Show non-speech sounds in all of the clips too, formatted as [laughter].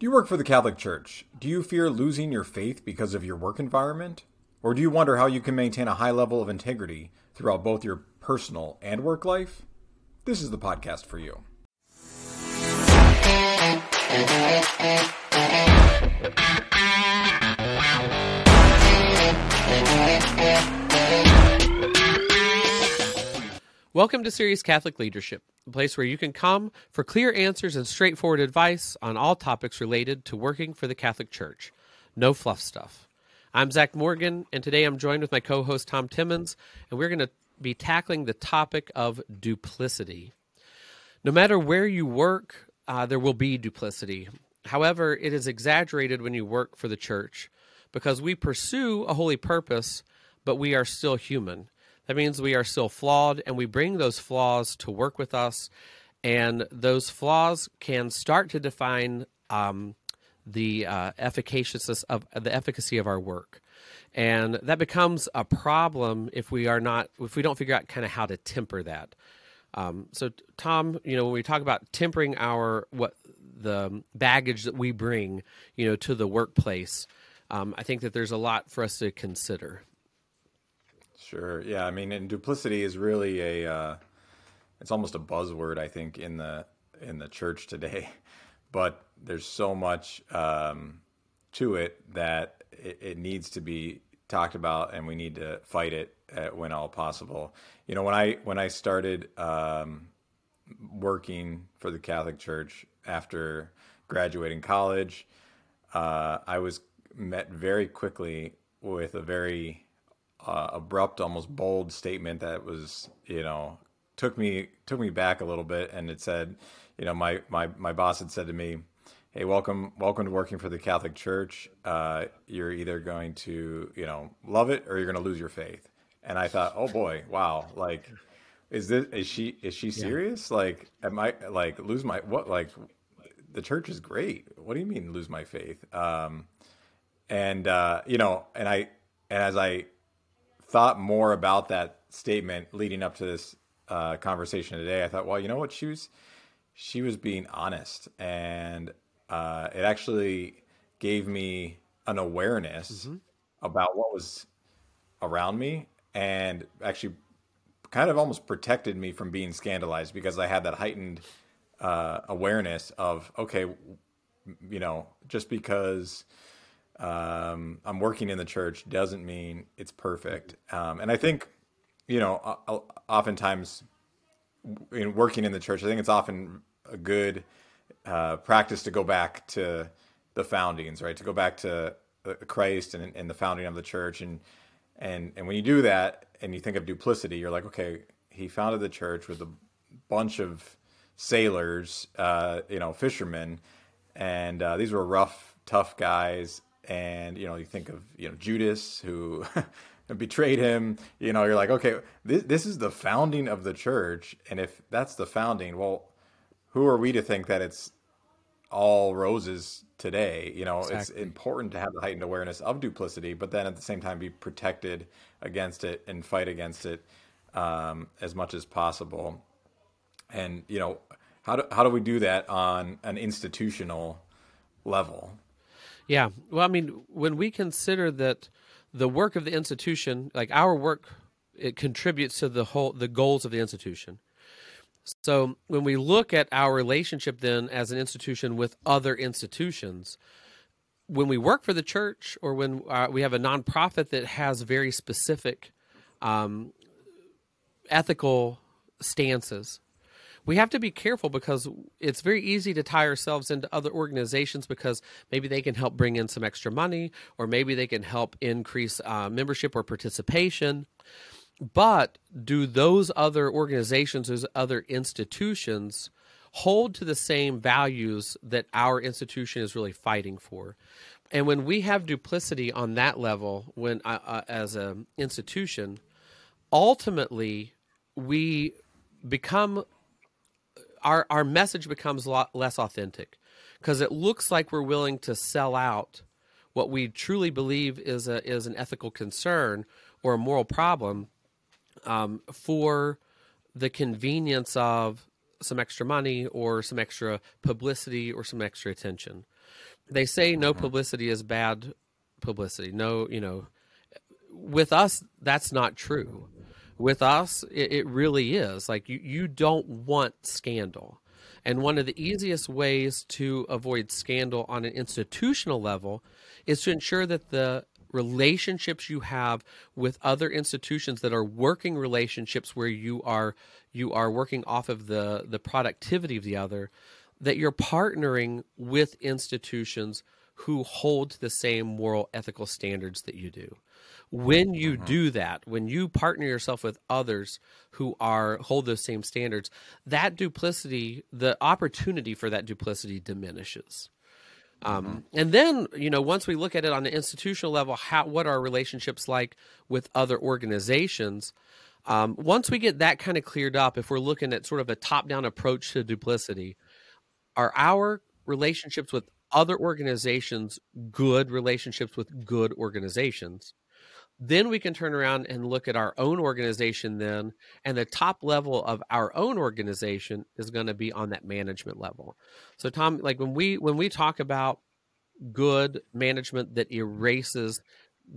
Do you work for the Catholic Church? Do you fear losing your faith because of your work environment? Or do you wonder how you can maintain a high level of integrity throughout both your personal and work life? This is the podcast for you. Welcome to Serious Catholic Leadership, a place where you can come for clear answers and straightforward advice on all topics related to working for the Catholic Church. No fluff stuff. I'm Zach Morgan, and today I'm joined with my co host Tom Timmons, and we're going to be tackling the topic of duplicity. No matter where you work, uh, there will be duplicity. However, it is exaggerated when you work for the church because we pursue a holy purpose, but we are still human. That means we are still flawed, and we bring those flaws to work with us, and those flaws can start to define um, the uh, efficaciousness of the efficacy of our work, and that becomes a problem if we are not if we don't figure out kind of how to temper that. Um, so, Tom, you know, when we talk about tempering our what the baggage that we bring, you know, to the workplace, um, I think that there's a lot for us to consider. Sure. Yeah. I mean, and duplicity is really a, uh, it's almost a buzzword, I think, in the in the church today. [laughs] But there's so much um, to it that it, it, needs to be talked about, and we need to fight it when all possible. You know, when I when I started um, working for the Catholic Church after graduating college, uh, I was met very quickly with a very uh, abrupt, almost bold statement that was, you know, took me took me back a little bit, and it said, you know, my my my boss had said to me, "Hey, welcome welcome to working for the Catholic Church. Uh, you're either going to, you know, love it or you're going to lose your faith." And I thought, oh boy, wow, like. Is this is she is she serious? Yeah. Like, am I like lose my what? Like, the church is great. What do you mean lose my faith? Um, and uh, you know, and I and as I thought more about that statement leading up to this uh, conversation today, I thought, well, you know what, she was she was being honest, and uh, it actually gave me an awareness mm-hmm. about what was around me, and actually kind of almost protected me from being scandalized because I had that heightened uh, awareness of okay, you know, just because um, I'm working in the church doesn't mean it's perfect. Um, and I think, you know, oftentimes in working in the church, I think it's often a good uh, practice to go back to the foundings, right? To go back to uh, Christ and, and the founding of the church. And, and, and when you do that and you think of duplicity, you're like, okay, he founded the church with a bunch of sailors, uh, you know, fishermen, and uh, these were rough, tough guys and you know you think of you know Judas who [laughs] betrayed him. You know, you're like, okay, this this is the founding of the church, and if that's the founding, well, who are we to think that it's all roses today? You know, exactly. it's important to have the heightened awareness of duplicity, but then at the same time be protected against it and fight against it um, as much as possible. And you know, how do how do we do that on an institutional level? Yeah. Well, I mean, when we consider that the work of the institution, like our work, it contributes to the whole the goals of the institution. So when we look at our relationship then as an institution with other institutions, when we work for the church or when uh, we have a nonprofit that has very specific um, ethical stances, we have to be careful because it's very easy to tie ourselves into other organizations because maybe they can help bring in some extra money or maybe they can help increase uh, membership or participation. But do those other organizations, those other institutions, hold to the same values that our institution is really fighting for? And when we have duplicity on that level, when uh, uh, as an institution, ultimately we become our our message becomes a lot less authentic because it looks like we're willing to sell out what we truly believe is a is an ethical concern or a moral problem um, for the convenience of some extra money or some extra publicity or some extra attention. They say no publicity is bad publicity. No, you know, with us, that's not true. With us, it, it really is. Like you, you don't want scandal. And one of the easiest ways to avoid scandal on an institutional level is to ensure that the relationships you have with other institutions that are working relationships where you are you are working off of the the productivity of the other that you're partnering with institutions who hold the same moral ethical standards that you do when you Mm-hmm. do that when you partner yourself with others who are hold those same standards that duplicity the opportunity for that duplicity diminishes. Um, and then you know once we look at it on the institutional level how what are relationships like with other organizations um, once we get that kind of cleared up if we're looking at sort of a top down approach to duplicity are our relationships with other organizations good relationships with good organizations then we can turn around and look at our own organization then and the top level of our own organization is going to be on that management level so tom like when we when we talk about good management that erases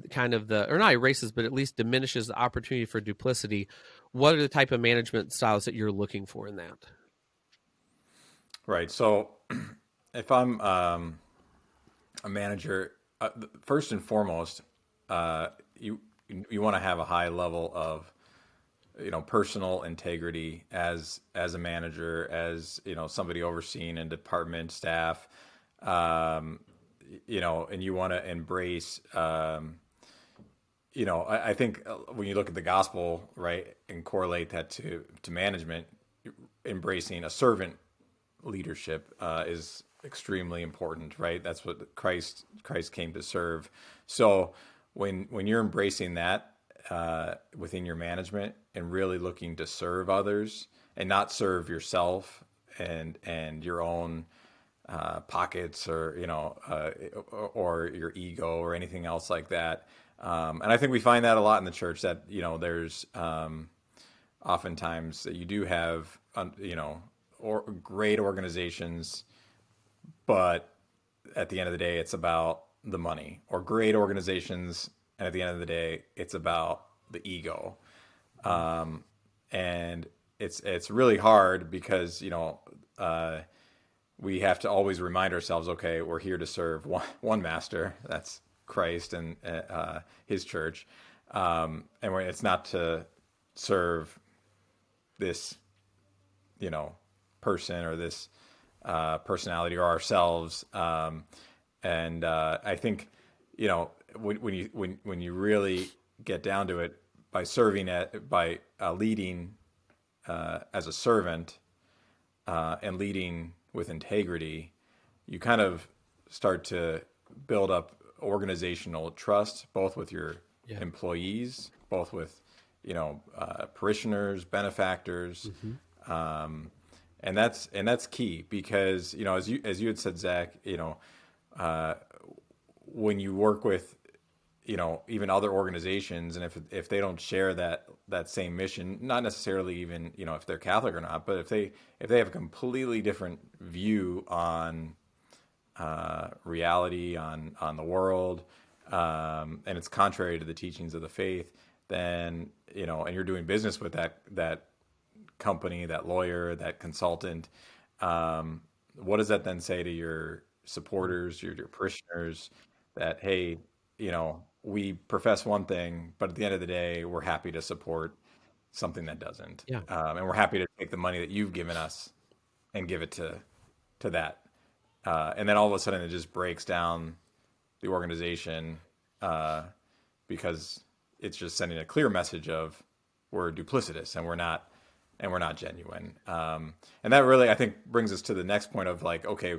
kind of the or not erases but at least diminishes the opportunity for duplicity what are the type of management styles that you're looking for in that Right. So [clears throat] if I'm um, a manager, uh, first and foremost, uh, you you want to have a high level of you know personal integrity as as a manager, as you know somebody overseeing a department staff, um, you know, and you want to embrace. Um, you know, I, I think uh, when you look at the gospel, right, and correlate that to to management, embracing a servant leadership uh, is extremely important, right? That's what Christ Christ came to serve. So when when you're embracing that uh, within your management and really looking to serve others and not serve yourself and and your own uh, pockets or you know uh, or, your ego or anything else like that. Um, and I think we find that a lot in the church that you know there's um, oftentimes that you do have you know or great organizations but at the end of the day it's about the money or great organizations. And at the end of the day it's about the ego. Um, and it's it's really hard because you know uh, we have to always remind ourselves okay we're here to serve one, one master. That's christ and uh, his church. Um, and it's not to serve this you know person or this uh, personality or ourselves. Um, and uh, i think you know when, when you when when you really get down to it by serving at by uh, leading uh, as a servant uh, and leading with integrity you kind of start to build up organizational trust both with your Yeah. employees both with you know uh, parishioners benefactors um, and that's and that's key because you know as you as you had said Zach you know uh, when you work with you know even other organizations and if if they don't share that that same mission not necessarily even you know if they're catholic or not but if they if they have a completely different view on uh, reality on on the world um, and it's contrary to the teachings of the faith then you know and you're doing business with that that company that lawyer that consultant um, what does that then say to your supporters your, your parishioners that hey you know we profess one thing but at the end of the day we're happy to support something that doesn't. Yeah. um, and we're happy to take the money that you've given us and give it to to that. Uh, and then all of a sudden it just breaks down the organization uh, because it's just sending a clear message of we're duplicitous and we're not and we're not genuine. Um, and that really i think brings us to the next point of like okay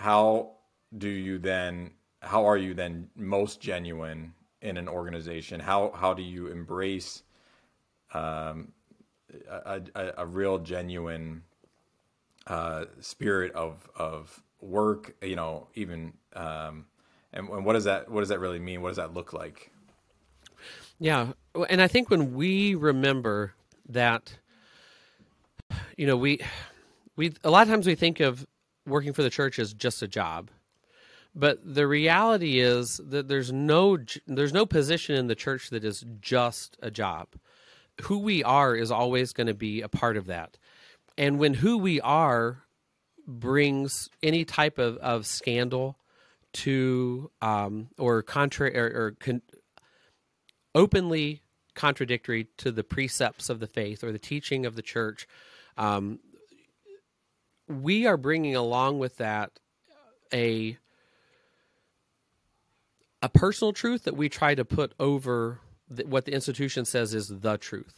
how do you then how are you then most genuine in an organization? How how do you embrace um, a, a, a real genuine uh, spirit of of work you know even um, and, and what does that what does that really mean? What does that look like? Yeah, and I think when we remember that you know, we we a lot of times we think of working for the church is just a job. But the reality is that there's no there's no position in the church that is just a job. Who we are is always going to be a part of that. And when who we are brings any type of, of scandal to um, or contrary or, or con- openly contradictory to the precepts of the faith or the teaching of the church, um, we are bringing along with that a a personal truth that we try to put over the, what the institution says is the truth.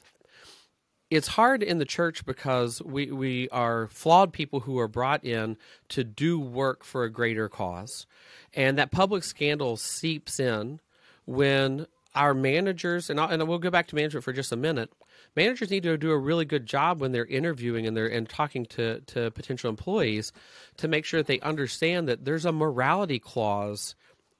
It's hard in the church because we, we are flawed people who are brought in to do work for a greater cause. And that public scandal seeps in when our managers, and, I'll, and we'll go back to management for just a minute. Managers need to do a really good job when they're interviewing and they're and talking to, to potential employees to make sure that they understand that there's a morality clause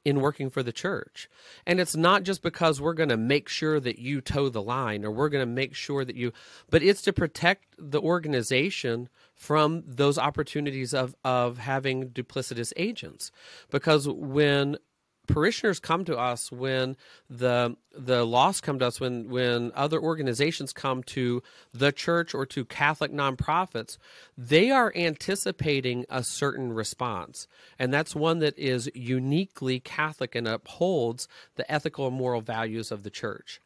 in working for the church. And it's not just because we're going to make sure that you toe the line or we're going to make sure that you, but it's to protect the organization from those opportunities of, of having duplicitous agents. Because when parishioners come to us when the the lost come to us when when other organizations come to the church or to Catholic nonprofits, they are anticipating a certain response, and that's one that is uniquely Catholic and upholds the ethical and moral values of the church.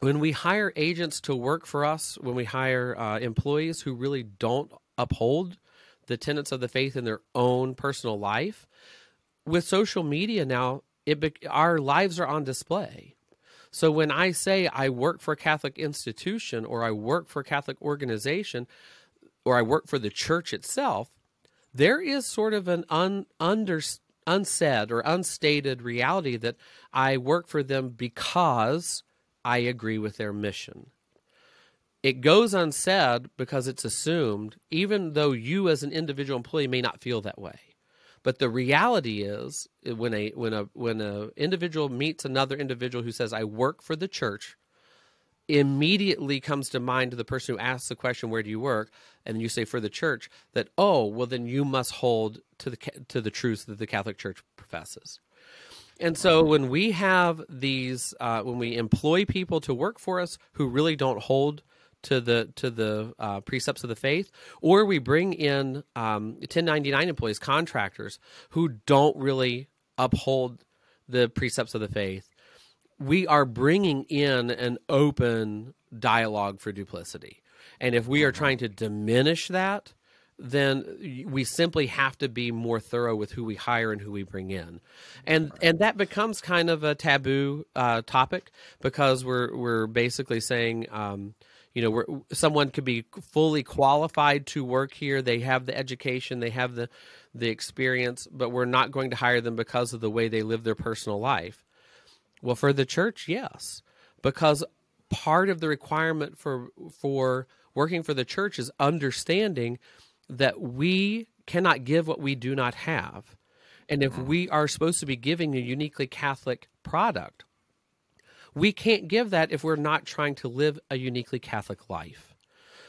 When we hire agents to work for us, when we hire uh, employees who really don't uphold the tenets of the faith in their own personal life, with social media now, it be, our lives are on display. So when I say I work for a Catholic institution or I work for a Catholic organization or I work for the church itself, there is sort of an un, under, unsaid or unstated reality that I work for them because I agree with their mission. It goes unsaid because it's assumed, even though you as an individual employee may not feel that way. But the reality is, when a when a when a individual meets another individual who says, "I work for the church," immediately comes to mind to the person who asks the question, "Where do you work?" and you say, "For the church." That oh, well, then you must hold to the to the truths that the Catholic Church professes. And so when we have these, uh, when we employ people to work for us who really don't hold to the to the uh, precepts of the faith, or we bring in um, 1099 employees, contractors who don't really uphold the precepts of the faith. We are bringing in an open dialogue for duplicity, and if we are trying to diminish that, then we simply have to be more thorough with who we hire and who we bring in, and and that becomes kind of a taboo uh, topic because we're we're basically saying. Um, you know where someone could be fully qualified to work here. They have the education they have the the experience but we're not going to hire them because of the way they live their personal life. Well for the church yes because part of the requirement for for working for the church is understanding that we cannot give what we do not have. And if mm. we are supposed to be giving a uniquely catholic product we can't give that if we're not trying to live a uniquely Catholic life.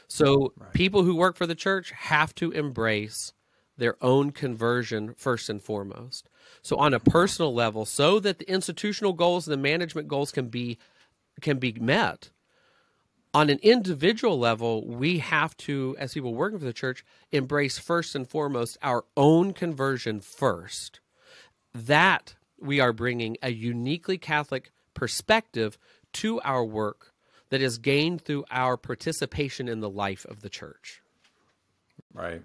So right. people who work for the church have to embrace their own conversion first and foremost. So on a personal level, so that the institutional goals and the management goals can be can be met. On an individual level, we have to, as people working for the church, embrace first and foremost our own conversion first. That we are bringing a uniquely Catholic perspective to our work that is gained through our participation in the life of the church. Right.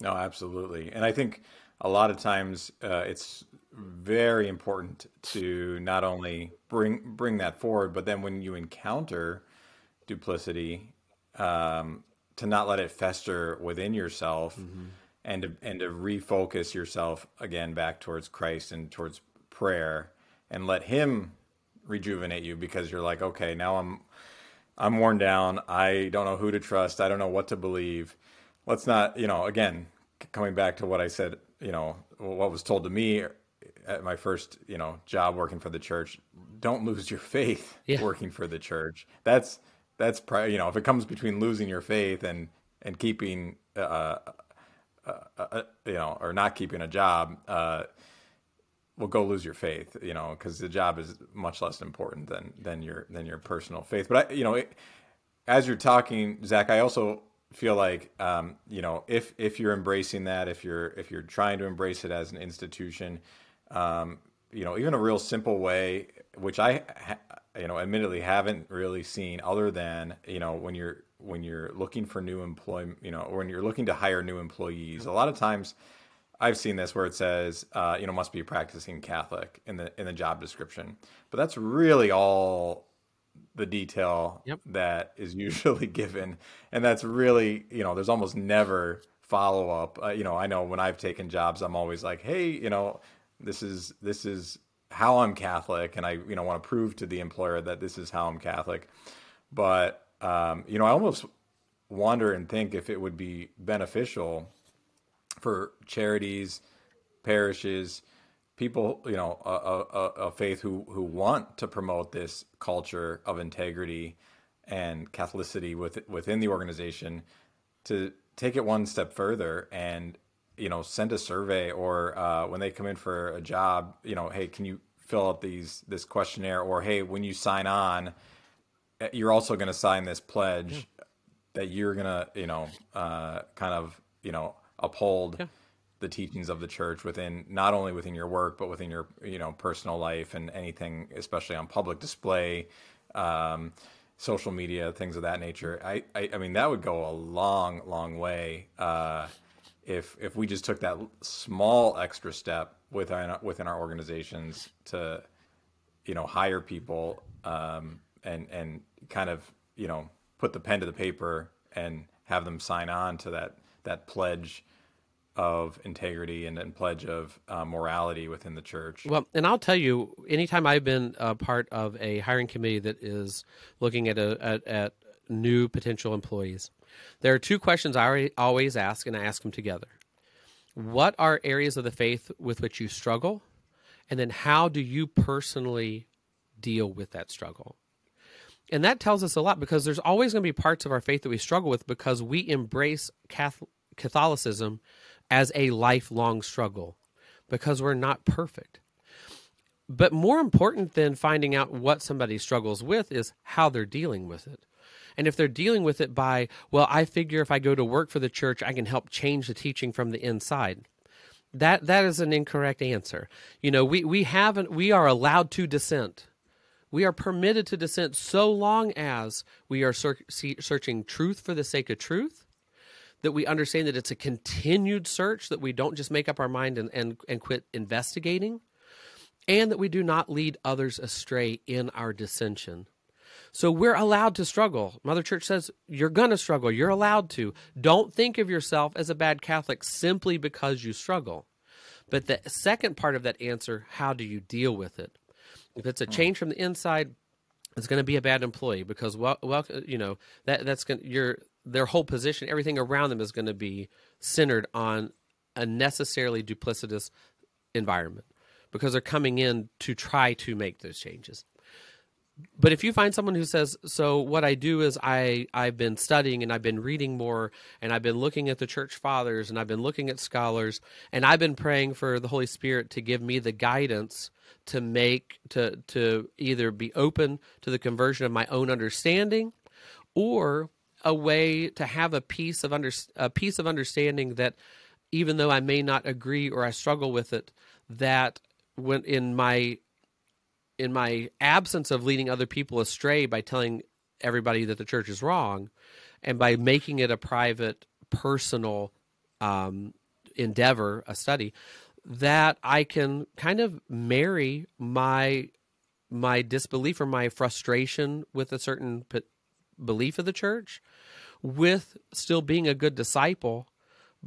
No, absolutely. And I think a lot of times uh, it's very important to not only bring bring that forward, but then when you encounter duplicity, um, to not let it fester within yourself, mm-hmm. and to and to refocus yourself again back towards Christ and towards prayer, and let Him rejuvenate you because you're like, okay, now I'm I'm worn down. I don't know who to trust. I don't know what to believe. Let's not, you know, again, coming back to what I said, you know, what was told to me at my first, you know, job working for the church, don't lose your faith yeah. working for the church. That's that's probably you know if it comes between losing your faith and and keeping uh, uh, uh, uh you know or not keeping a job uh well go lose your faith you know because the job is much less important than than your than your personal faith. But I, you know it, as you're talking zach i also feel like um, you know if if you're embracing that if you're if you're trying to embrace it as an institution um, you know even a real simple way which i you know admittedly haven't really seen other than you know when you're when you're looking for new employment you know or when you're looking to hire new employees a lot of times I've seen this where it says, uh, you know, must be practicing Catholic in the in the job description, but that's really all the detail yep. that is [laughs] usually given, and that's really, you know, there's almost never follow up. Uh, you know, I know when I've taken jobs, I'm always like, hey, you know, this is this is how I'm Catholic, and I, you know, want to prove to the employer that this is how I'm Catholic. But um, you know, I almost wonder and think if it would be beneficial for charities, parishes, people, you know, a, a, a, faith who who want to promote this culture of integrity and Catholicity with, within the organization to take it one step further and you know send a survey or uh, when they come in for a job, you know, hey, can you fill out these this questionnaire or hey, when you sign on, eh, you're also going to sign this pledge yeah. that you're going to you know uh, kind of you know uphold yeah. the teachings of the church within not only within your work but within your you know personal life and anything especially on public display um, social media things of that nature I, I, I mean that would go a long long way uh, if if we just took that small extra step within within our organizations to you know hire people um, and and kind of you know put the pen to the paper and have them sign on to that that pledge of integrity and, and pledge of uh, morality within the church. Well, and I'll tell you, anytime I've been a part of a hiring committee that is looking at a, at, at new potential employees, there are two questions I always ask, and I ask them together. What are areas of the faith with which you struggle? And then how do you personally deal with that struggle? And that tells us a lot because there's always going to be parts of our faith that we struggle with because we embrace Catholicism as a lifelong struggle because we're not perfect. But more important than finding out what somebody struggles with is how they're dealing with it. And if they're dealing with it by, well, I figure if I go to work for the church, I can help change the teaching from the inside. That that is an incorrect answer. You know, we we haven't we are allowed to dissent. We are permitted to dissent so long as we are ser- searching truth for the sake of truth that we understand that it's a continued search, that we don't just make up our mind and, and, and quit investigating, and that we do not lead others astray in our dissension. So we're allowed to struggle. Mother Church says you're going to struggle. You're allowed to. Don't think of yourself as a bad Catholic simply because you struggle. But the second part of that answer, how do you deal with it? If it's a hmm. change from the inside, it's going to be a bad employee because well, well, you know that that's going you're their whole position, everything around them is going to be centered on a necessarily duplicitous environment because they're coming in to try to make those changes. But if you find someone who says, "So what I do is I I've been studying and I've been reading more and I've been looking at the church fathers and I've been looking at scholars and I've been praying for the Holy Spirit to give me the guidance to make to to either be open to the conversion of my own understanding or a way to have a piece of under, a piece of understanding that even though I may not agree or I struggle with it, that when in my in my absence of leading other people astray by telling everybody that the church is wrong, and by making it a private, personal um, endeavor, a study, that I can kind of marry my my disbelief or my frustration with a certain belief of the church with still being a good disciple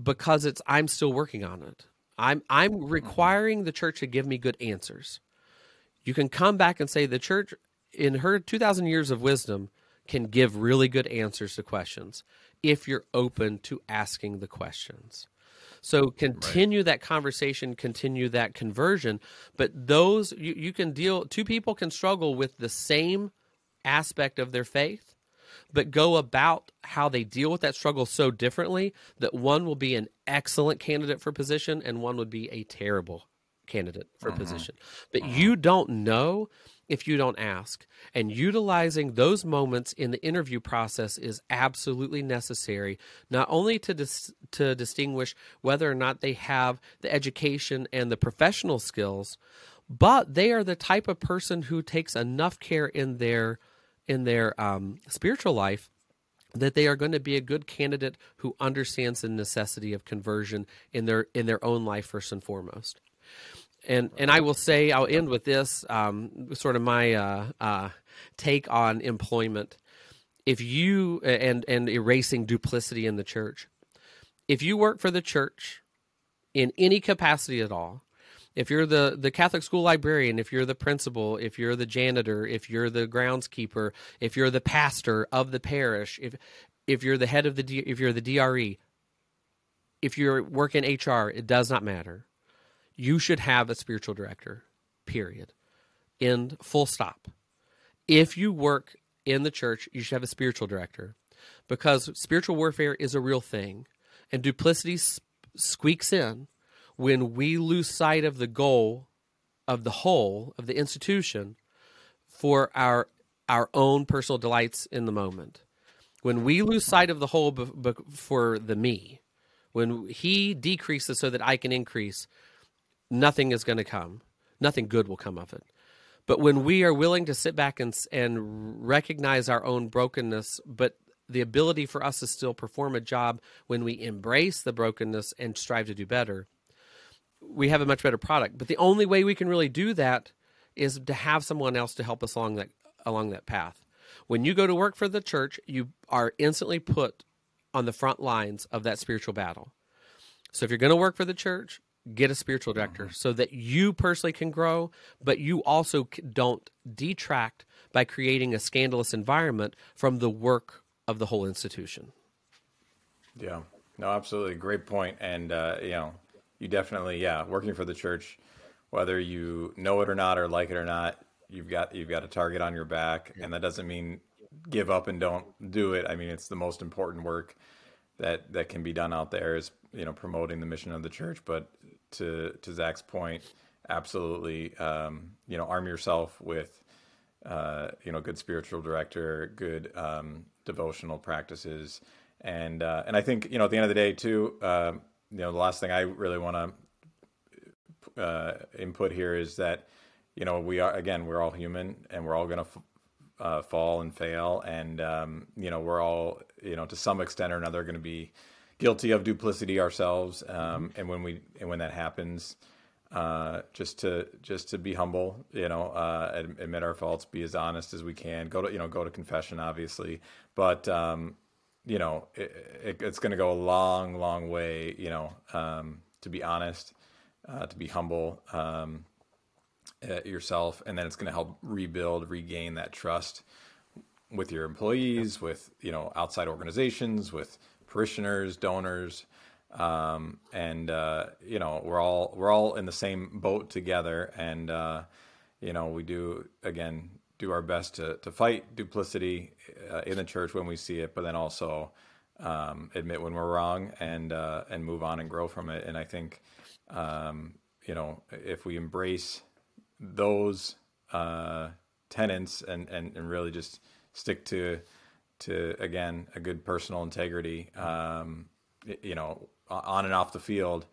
because it's I'm still working on it. I'm I'm mm-hmm. requiring the church to give me good answers. You can come back and say the church in her 2000 years of wisdom can give really good answers to questions if you're open to asking the questions. So continue right. that conversation, continue that conversion, but those you, you can deal two people can struggle with the same aspect of their faith but go about how they deal with that struggle so differently that one will be an excellent candidate for position and one would be a terrible candidate for mm-hmm. position. But mm-hmm. you don't know if you don't ask. And utilizing those moments in the interview process is absolutely necessary, not only to dis- to distinguish whether or not they have the education and the professional skills, but they are the type of person who takes enough care in their in their um, spiritual life that they are going to be a good candidate who understands the necessity of conversion in their in their own life first and foremost. And and I will say I'll end with this um, sort of my uh, uh, take on employment. If you and and erasing duplicity in the church, if you work for the church in any capacity at all, if you're the the Catholic school librarian, if you're the principal, if you're the janitor, if you're the groundskeeper, if you're the pastor of the parish, if if you're the head of the if you're the DRE, if you're working HR, it does not matter. You should have a spiritual director. Period. End. Full stop. If you work in the church, you should have a spiritual director because spiritual warfare is a real thing, and duplicity squeaks in when we lose sight of the goal of the whole of the institution for our our own personal delights in the moment. When we lose sight of the whole b- for the me, when he decreases so that I can increase, nothing is going to come. Nothing good will come of it. But when we are willing to sit back and and recognize our own brokenness, but the ability for us to still perform a job when we embrace the brokenness and strive to do better, we have a much better product. But the only way we can really do that is to have someone else to help us along that along that path. When you go to work for the church, you are instantly put on the front lines of that spiritual battle. So if you're going to work for the church, get a spiritual director so that you personally can grow, but you also don't detract by creating a scandalous environment from the work of the whole institution. Yeah, no, absolutely. Great point. And, uh, you know, you definitely, yeah, working for the church, whether you know it or not or like it or not, you've got you've got a target on your back, and that doesn't mean give up and don't do it. I mean, it's the most important work that that can be done out there is you know promoting the mission of the church. But to to Zach's point, absolutely, um, you know, arm yourself with uh, you know good spiritual director, good um, devotional practices, and uh, and I think you know at the end of the day too. Uh, you know, the last thing I really want to uh, input here is that, you know, we are again, we're all human, and we're all going to f- uh, fall and fail, and um, you know, we're all, you know, to some extent or another, going to be guilty of duplicity ourselves. Um, mm-hmm. And when we and when that happens, uh, just to just to be humble, you know, uh, admit our faults, be as honest as we can. Go to you know go to confession, obviously, but um, you know, it, it, it's going to go a long, long way, you know, um, to be honest, uh, to be humble um, uh, yourself. And then it's going to help rebuild, regain that trust with your employees, with, you know, outside organizations, with parishioners, donors. Um, and, uh, you know, we're all, we're all in the same boat together. And, uh, you know, we do, again, do our best to, to fight duplicity uh, in the church when we see it, but then also um, admit when we're wrong and uh, and move on and grow from it. And I think um, you know if we embrace those uh, tenets and, and and really just stick to to again a good personal integrity, um, you know, on and off the field,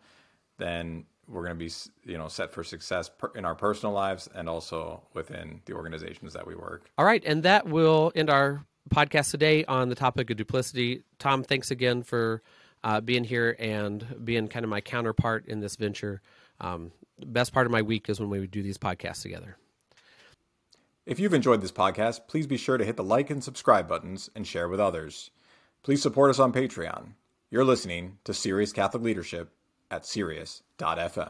then we're going to be you know set for success in our personal lives and also within the organizations that we work. All right, and that will end our podcast today on the topic of duplicity. Tom, thanks again for uh, being here and being kind of my counterpart in this venture. Um, best part of my week is when we do these podcasts together. If you've enjoyed this podcast, please be sure to hit the like and subscribe buttons and share with others. Please support us on Patreon. You're listening to Serious Catholic Leadership at Sirius.fm.